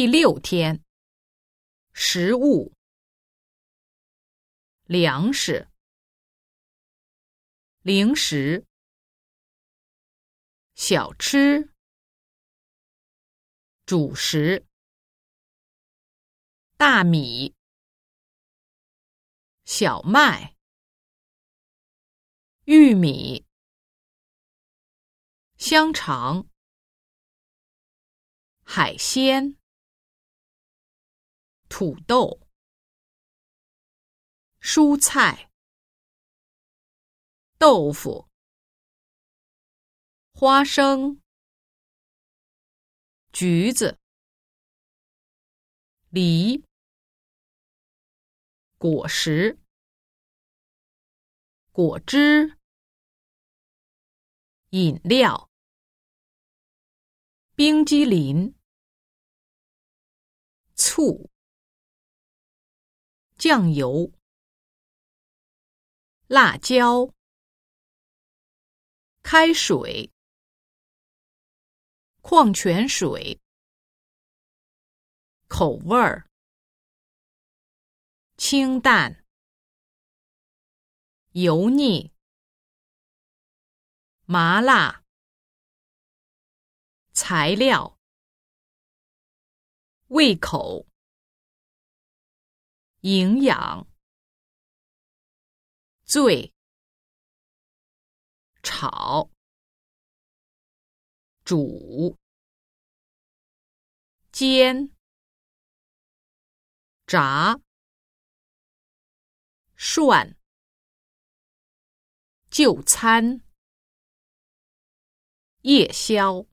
第六天，食物、粮食、零食、小吃、主食、大米、小麦、玉米、香肠、海鲜。土豆、蔬菜、豆腐、花生、橘子、梨、果实、果汁、饮料、冰激凌、醋。酱油、辣椒、开水、矿泉水、口味儿、清淡、油腻、麻辣、材料、胃口。营养，醉，炒，煮，煎，炸，涮，就餐，夜宵。